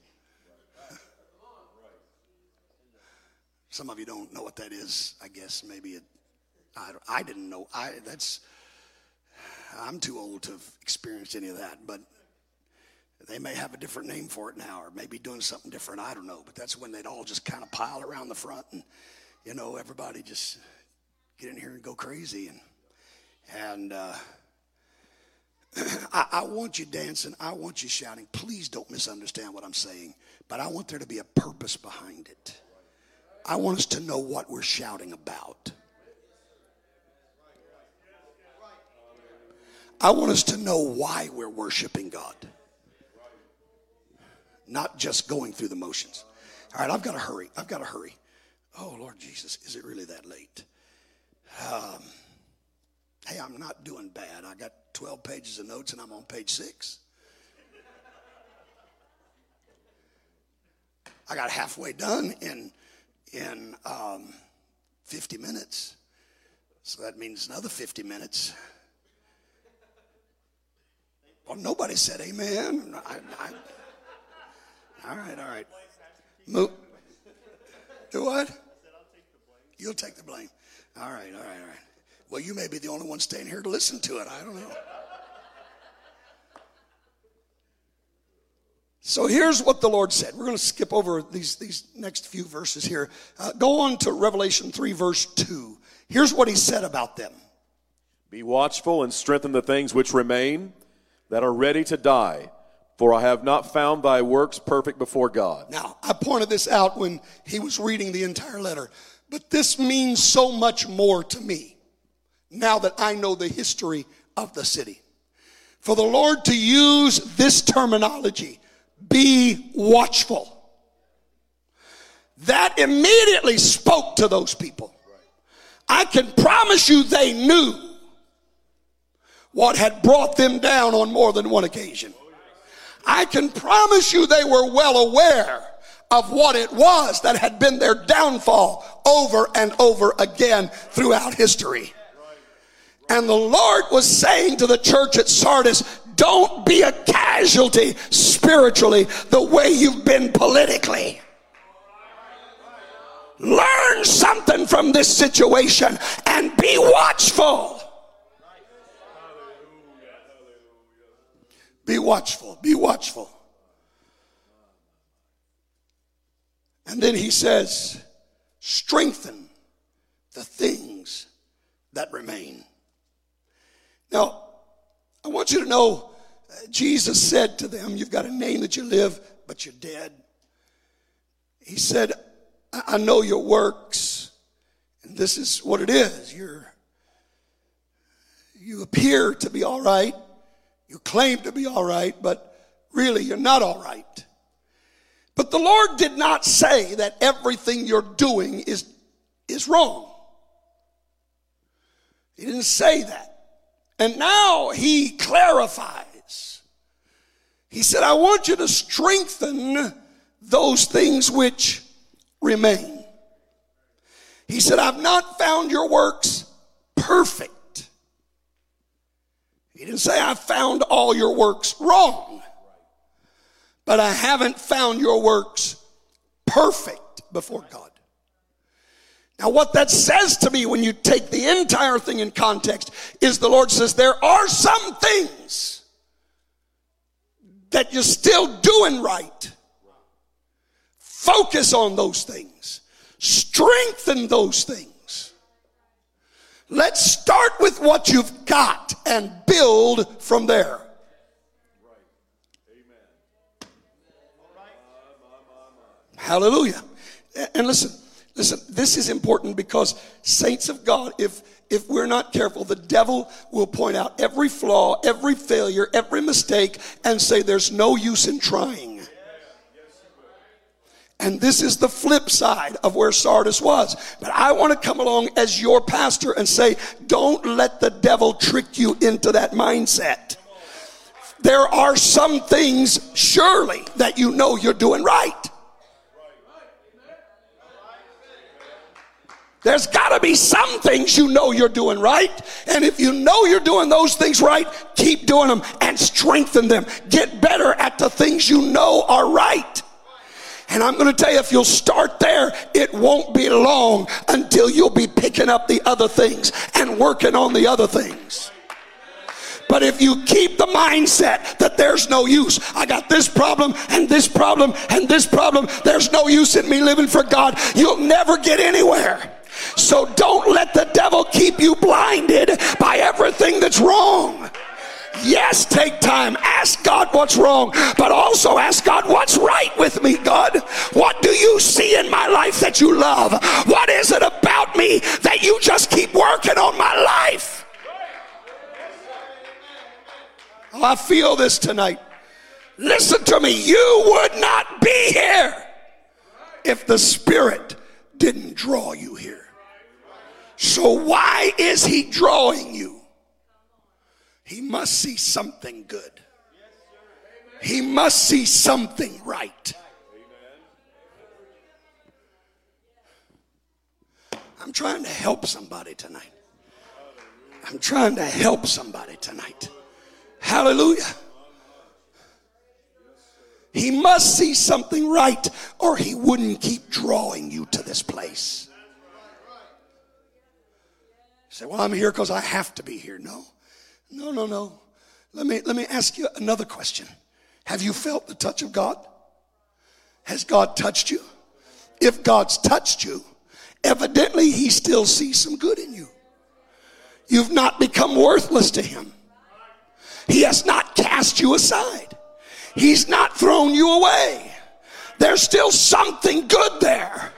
Some of you don't know what that is. I guess maybe it. I, I didn't know. I that's. I'm too old to have experienced any of that, but they may have a different name for it now, or maybe doing something different. I don't know. But that's when they'd all just kind of pile around the front, and you know, everybody just get in here and go crazy, and and. Uh, I, I, want you dancing. I want you shouting. Please don't misunderstand what I'm saying, but I want there to be a purpose behind it. I want us to know what we're shouting about. I want us to know why we're worshiping God, not just going through the motions. All right, I've got to hurry. I've got to hurry. Oh, Lord Jesus, is it really that late? Um, hey, I'm not doing bad. I got 12 pages of notes and I'm on page six. I got halfway done in in um, 50 minutes. So that means another 50 minutes. Well, nobody said amen. I, I, all right, all right. Move. Do what? You'll take the blame. All right, all right, all right. Well, you may be the only one staying here to listen to it. I don't know. So here's what the Lord said. We're going to skip over these, these next few verses here. Uh, go on to Revelation 3, verse 2. Here's what he said about them Be watchful and strengthen the things which remain that are ready to die, for I have not found thy works perfect before God. Now, I pointed this out when he was reading the entire letter, but this means so much more to me now that I know the history of the city. For the Lord to use this terminology, be watchful. that immediately spoke to those people. I can promise you they knew what had brought them down on more than one occasion. I can promise you they were well aware of what it was that had been their downfall over and over again throughout history. And the Lord was saying to the church at Sardis, don't be a casualty spiritually the way you've been politically. Learn something from this situation and be watchful. Be watchful. Be watchful. And then he says, strengthen the things that remain. Now, I want you to know uh, Jesus said to them, You've got a name that you live, but you're dead. He said, I know your works, and this is what it is. You're, you appear to be all right, you claim to be all right, but really you're not all right. But the Lord did not say that everything you're doing is, is wrong. He didn't say that. And now he clarifies. He said, I want you to strengthen those things which remain. He said, I've not found your works perfect. He didn't say, I've found all your works wrong but I haven't found your works perfect before God. Now, what that says to me when you take the entire thing in context is the Lord says there are some things that you're still doing right. Focus on those things, strengthen those things. Let's start with what you've got and build from there. Hallelujah. And listen, listen, this is important because saints of God, if if we're not careful, the devil will point out every flaw, every failure, every mistake, and say there's no use in trying. And this is the flip side of where Sardis was. But I want to come along as your pastor and say, don't let the devil trick you into that mindset. There are some things, surely, that you know you're doing right. There's got to be some things you know you're doing right. And if you know you're doing those things right, keep doing them and strengthen them. Get better at the things you know are right. And I'm going to tell you, if you'll start there, it won't be long until you'll be picking up the other things and working on the other things. But if you keep the mindset that there's no use, I got this problem and this problem and this problem, there's no use in me living for God, you'll never get anywhere. So don't let the devil keep you blinded by everything that's wrong. Yes, take time. Ask God what's wrong, but also ask God what's right with me, God. What do you see in my life that you love? What is it about me that you just keep working on my life? Oh, I feel this tonight. Listen to me. You would not be here if the Spirit didn't draw you here. So why is he drawing you? He must see something good. He must see something right. I'm trying to help somebody tonight. I'm trying to help somebody tonight. Hallelujah. He must see something right or he wouldn't keep drawing you to this place say, well, I'm here because I have to be here. No, no, no, no. Let me, let me ask you another question. Have you felt the touch of God? Has God touched you? If God's touched you, evidently he still sees some good in you. You've not become worthless to him. He has not cast you aside. He's not thrown you away. There's still something good there.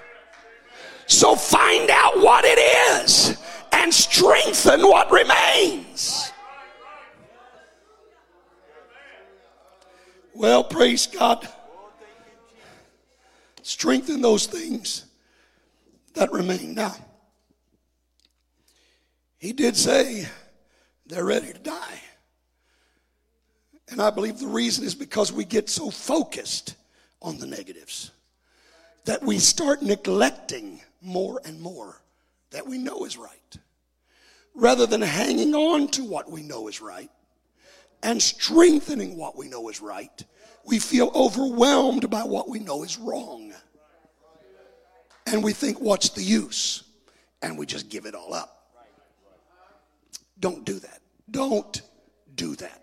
So find out what it is and strengthen what remains. Well, praise God. Strengthen those things that remain. Now, he did say they're ready to die. And I believe the reason is because we get so focused on the negatives that we start neglecting more and more that we know is right. Rather than hanging on to what we know is right and strengthening what we know is right, we feel overwhelmed by what we know is wrong. And we think, what's the use? And we just give it all up. Don't do that. Don't do that.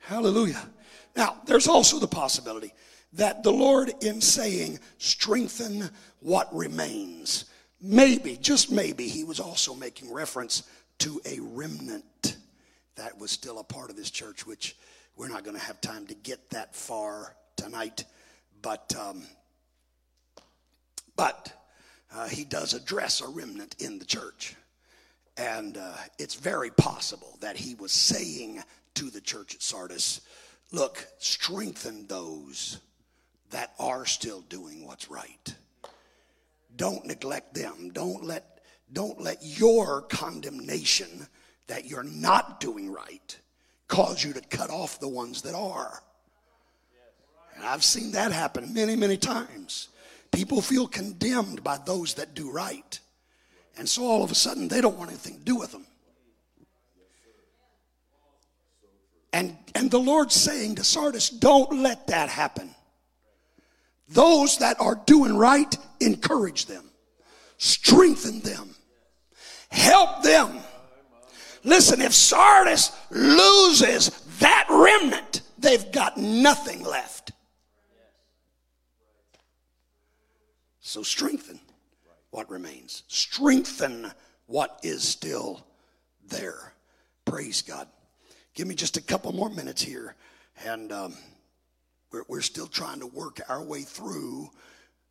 Hallelujah. Now, there's also the possibility that the Lord, in saying, strengthen what remains, maybe, just maybe, he was also making reference to a remnant that was still a part of this church, which we're not going to have time to get that far tonight. But, um, but uh, he does address a remnant in the church. And uh, it's very possible that he was saying to the church at Sardis, look, strengthen those that are still doing what's right. Don't neglect them. Don't let, don't let your condemnation that you're not doing right cause you to cut off the ones that are. And I've seen that happen many, many times. People feel condemned by those that do right. And so all of a sudden, they don't want anything to do with them. And, and the Lord's saying to Sardis, don't let that happen. Those that are doing right, encourage them, strengthen them, help them. Listen, if Sardis loses that remnant, they've got nothing left. So strengthen what remains, strengthen what is still there. Praise God. Give me just a couple more minutes here, and um, we're, we're still trying to work our way through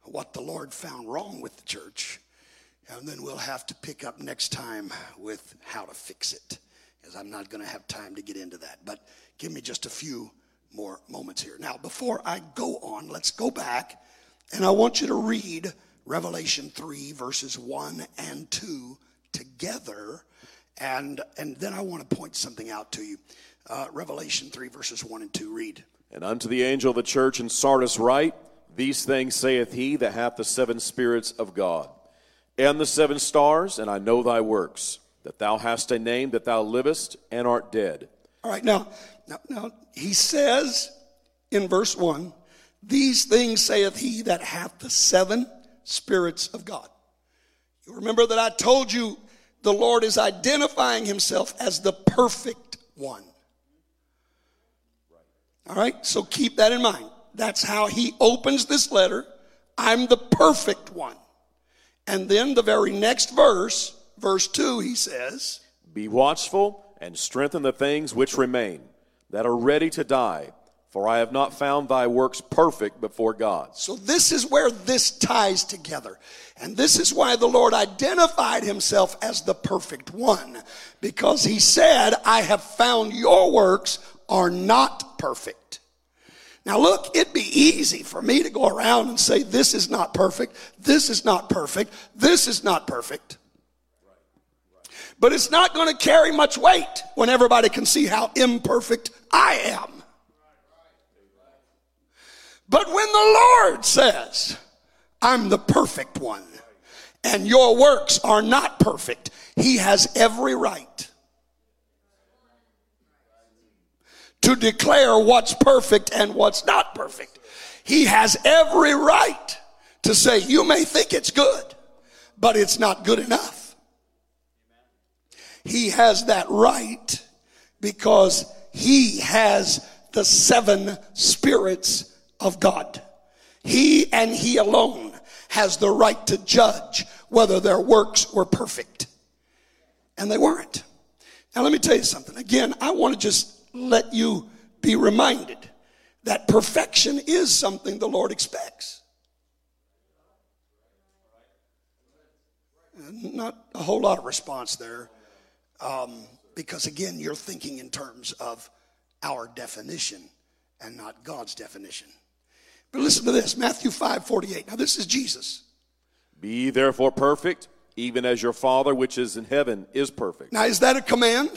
what the Lord found wrong with the church. And then we'll have to pick up next time with how to fix it, because I'm not going to have time to get into that. But give me just a few more moments here. Now, before I go on, let's go back, and I want you to read Revelation 3, verses 1 and 2 together and, and then I want to point something out to you. Uh, Revelation 3, verses 1 and 2. Read. And unto the angel of the church in Sardis write, These things saith he that hath the seven spirits of God, and the seven stars, and I know thy works, that thou hast a name, that thou livest and art dead. All right, now, now, now he says in verse 1, These things saith he that hath the seven spirits of God. You remember that I told you the Lord is identifying himself as the perfect one. All right, so keep that in mind. That's how he opens this letter. I'm the perfect one. And then the very next verse, verse 2, he says, Be watchful and strengthen the things which remain, that are ready to die, for I have not found thy works perfect before God. So, this is where this ties together. And this is why the Lord identified himself as the perfect one, because he said, I have found your works are not perfect. Now, look, it'd be easy for me to go around and say, This is not perfect, this is not perfect, this is not perfect. But it's not going to carry much weight when everybody can see how imperfect I am. But when the Lord says, I'm the perfect one, and your works are not perfect, He has every right to declare what's perfect and what's not perfect. He has every right to say, You may think it's good, but it's not good enough. He has that right because He has the seven spirits of God. He and He alone has the right to judge whether their works were perfect. And they weren't. Now, let me tell you something. Again, I want to just let you be reminded that perfection is something the Lord expects. Not a whole lot of response there. Um, because again, you're thinking in terms of our definition and not God's definition. But listen to this Matthew 5 48. Now, this is Jesus. Be therefore perfect, even as your Father which is in heaven is perfect. Now, is that a command?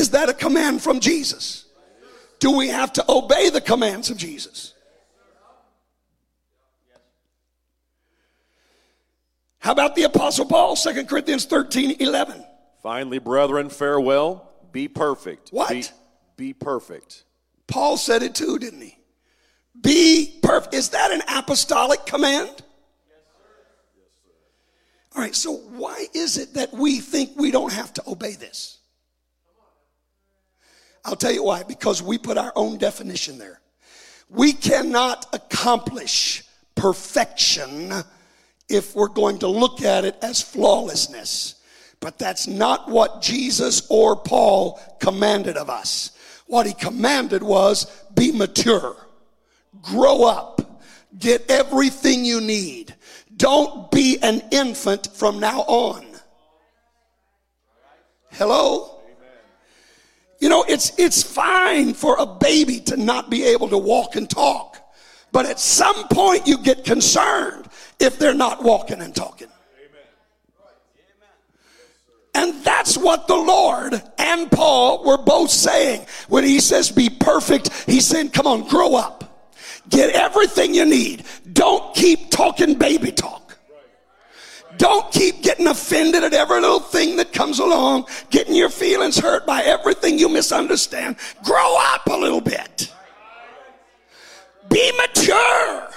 Is that a command from Jesus? Do we have to obey the commands of Jesus? How about the Apostle Paul, 2 Corinthians 13 11? Finally, brethren, farewell. Be perfect. What? Be, be perfect. Paul said it too, didn't he? Be perfect. Is that an apostolic command? Yes, sir. Yes, sir. All right, so why is it that we think we don't have to obey this? I'll tell you why. Because we put our own definition there. We cannot accomplish perfection if we're going to look at it as flawlessness. But that's not what Jesus or Paul commanded of us. What he commanded was be mature, grow up, get everything you need. Don't be an infant from now on. Hello? You know, it's, it's fine for a baby to not be able to walk and talk. But at some point you get concerned if they're not walking and talking. And that's what the Lord and Paul were both saying. When he says be perfect, he's saying, come on, grow up. Get everything you need. Don't keep talking baby talk. Don't keep getting offended at every little thing that comes along, getting your feelings hurt by everything you misunderstand. Grow up a little bit. Be mature.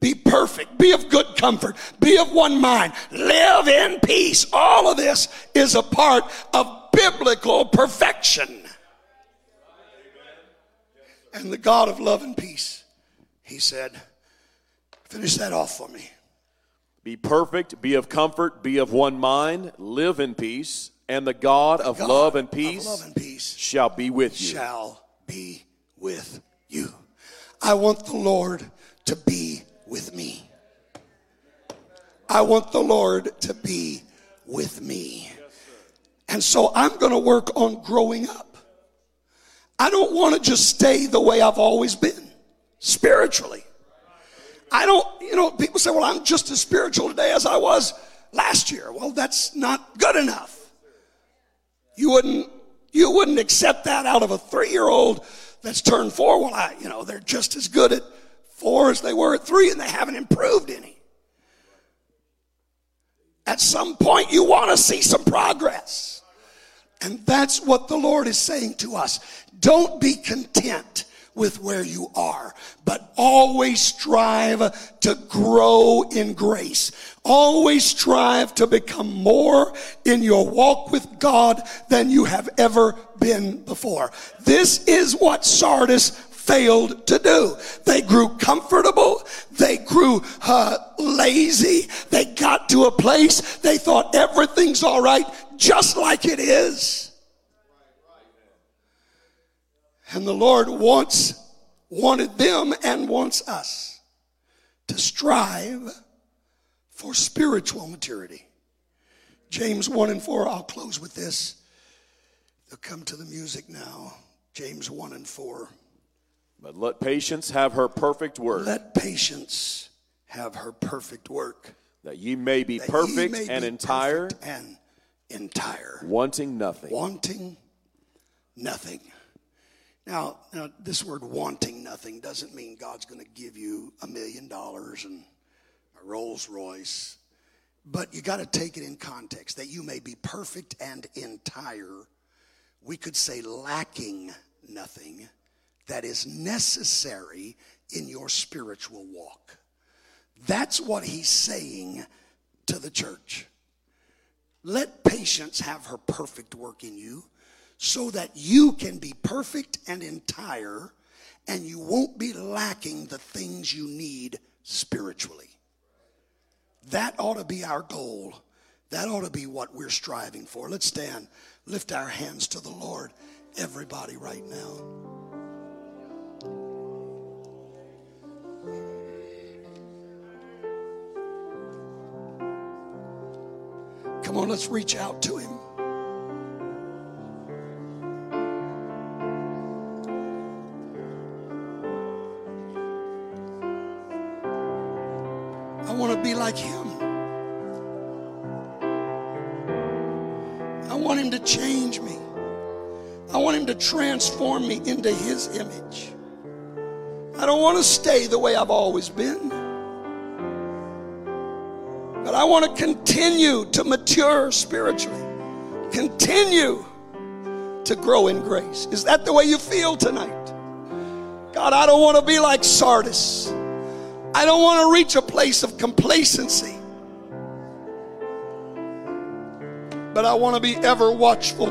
Be perfect. Be of good comfort. Be of one mind. Live in peace. All of this is a part of biblical perfection. And the God of love and peace, he said, finish that off for me. Be perfect, be of comfort, be of one mind, live in peace, and the God of God love and of love and peace shall be with you. shall be with you. I want the Lord to be with me. I want the Lord to be with me. And so I'm going to work on growing up. I don't want to just stay the way I've always been spiritually. I don't, you know, people say, well, I'm just as spiritual today as I was last year. Well, that's not good enough. You wouldn't, you wouldn't accept that out of a three year old that's turned four. Well, I, you know, they're just as good at four as they were at three and they haven't improved any. At some point, you want to see some progress. And that's what the Lord is saying to us. Don't be content with where you are, but always strive to grow in grace. Always strive to become more in your walk with God than you have ever been before. This is what Sardis failed to do. They grew comfortable. They grew uh, lazy. They got to a place they thought everything's all right just like it is. And the Lord wants, wanted them and wants us to strive for spiritual maturity. James 1 and 4, I'll close with this. They'll come to the music now. James 1 and 4. But let patience have her perfect work, Let patience have her perfect work. that ye may be that perfect may and be entire, perfect and entire, wanting nothing. wanting nothing. Now, now, this word wanting nothing doesn't mean God's going to give you a million dollars and a Rolls Royce, but you got to take it in context that you may be perfect and entire. We could say lacking nothing that is necessary in your spiritual walk. That's what he's saying to the church. Let patience have her perfect work in you so that you can be perfect and entire and you won't be lacking the things you need spiritually. That ought to be our goal. That ought to be what we're striving for. Let's stand, lift our hands to the Lord, everybody, right now. Come on, let's reach out to him. Like Him. I want Him to change me. I want Him to transform me into His image. I don't want to stay the way I've always been. But I want to continue to mature spiritually, continue to grow in grace. Is that the way you feel tonight? God, I don't want to be like Sardis. I don't want to reach a place of complacency. But I want to be ever watchful.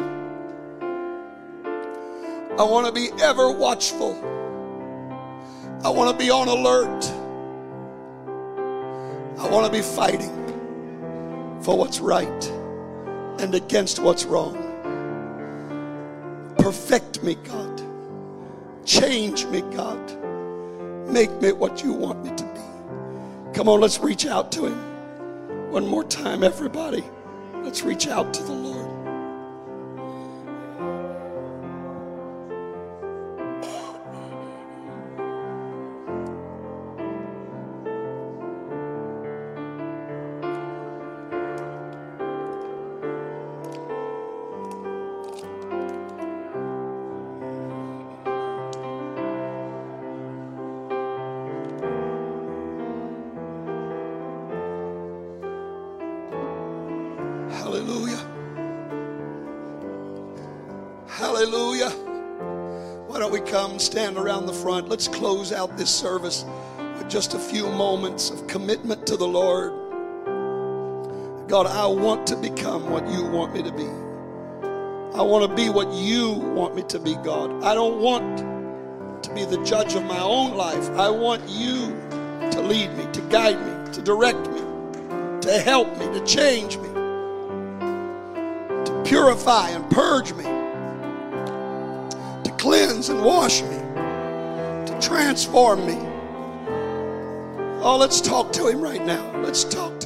I want to be ever watchful. I want to be on alert. I want to be fighting for what's right and against what's wrong. Perfect me, God. Change me, God. Make me what you want me to be. Come on, let's reach out to Him. One more time, everybody. Let's reach out to the Lord. Stand around the front? Let's close out this service with just a few moments of commitment to the Lord. God, I want to become what you want me to be. I want to be what you want me to be, God. I don't want to be the judge of my own life. I want you to lead me, to guide me, to direct me, to help me, to change me to purify and purge me, cleanse and wash me, to transform me. Oh, let's talk to him right now. Let's talk.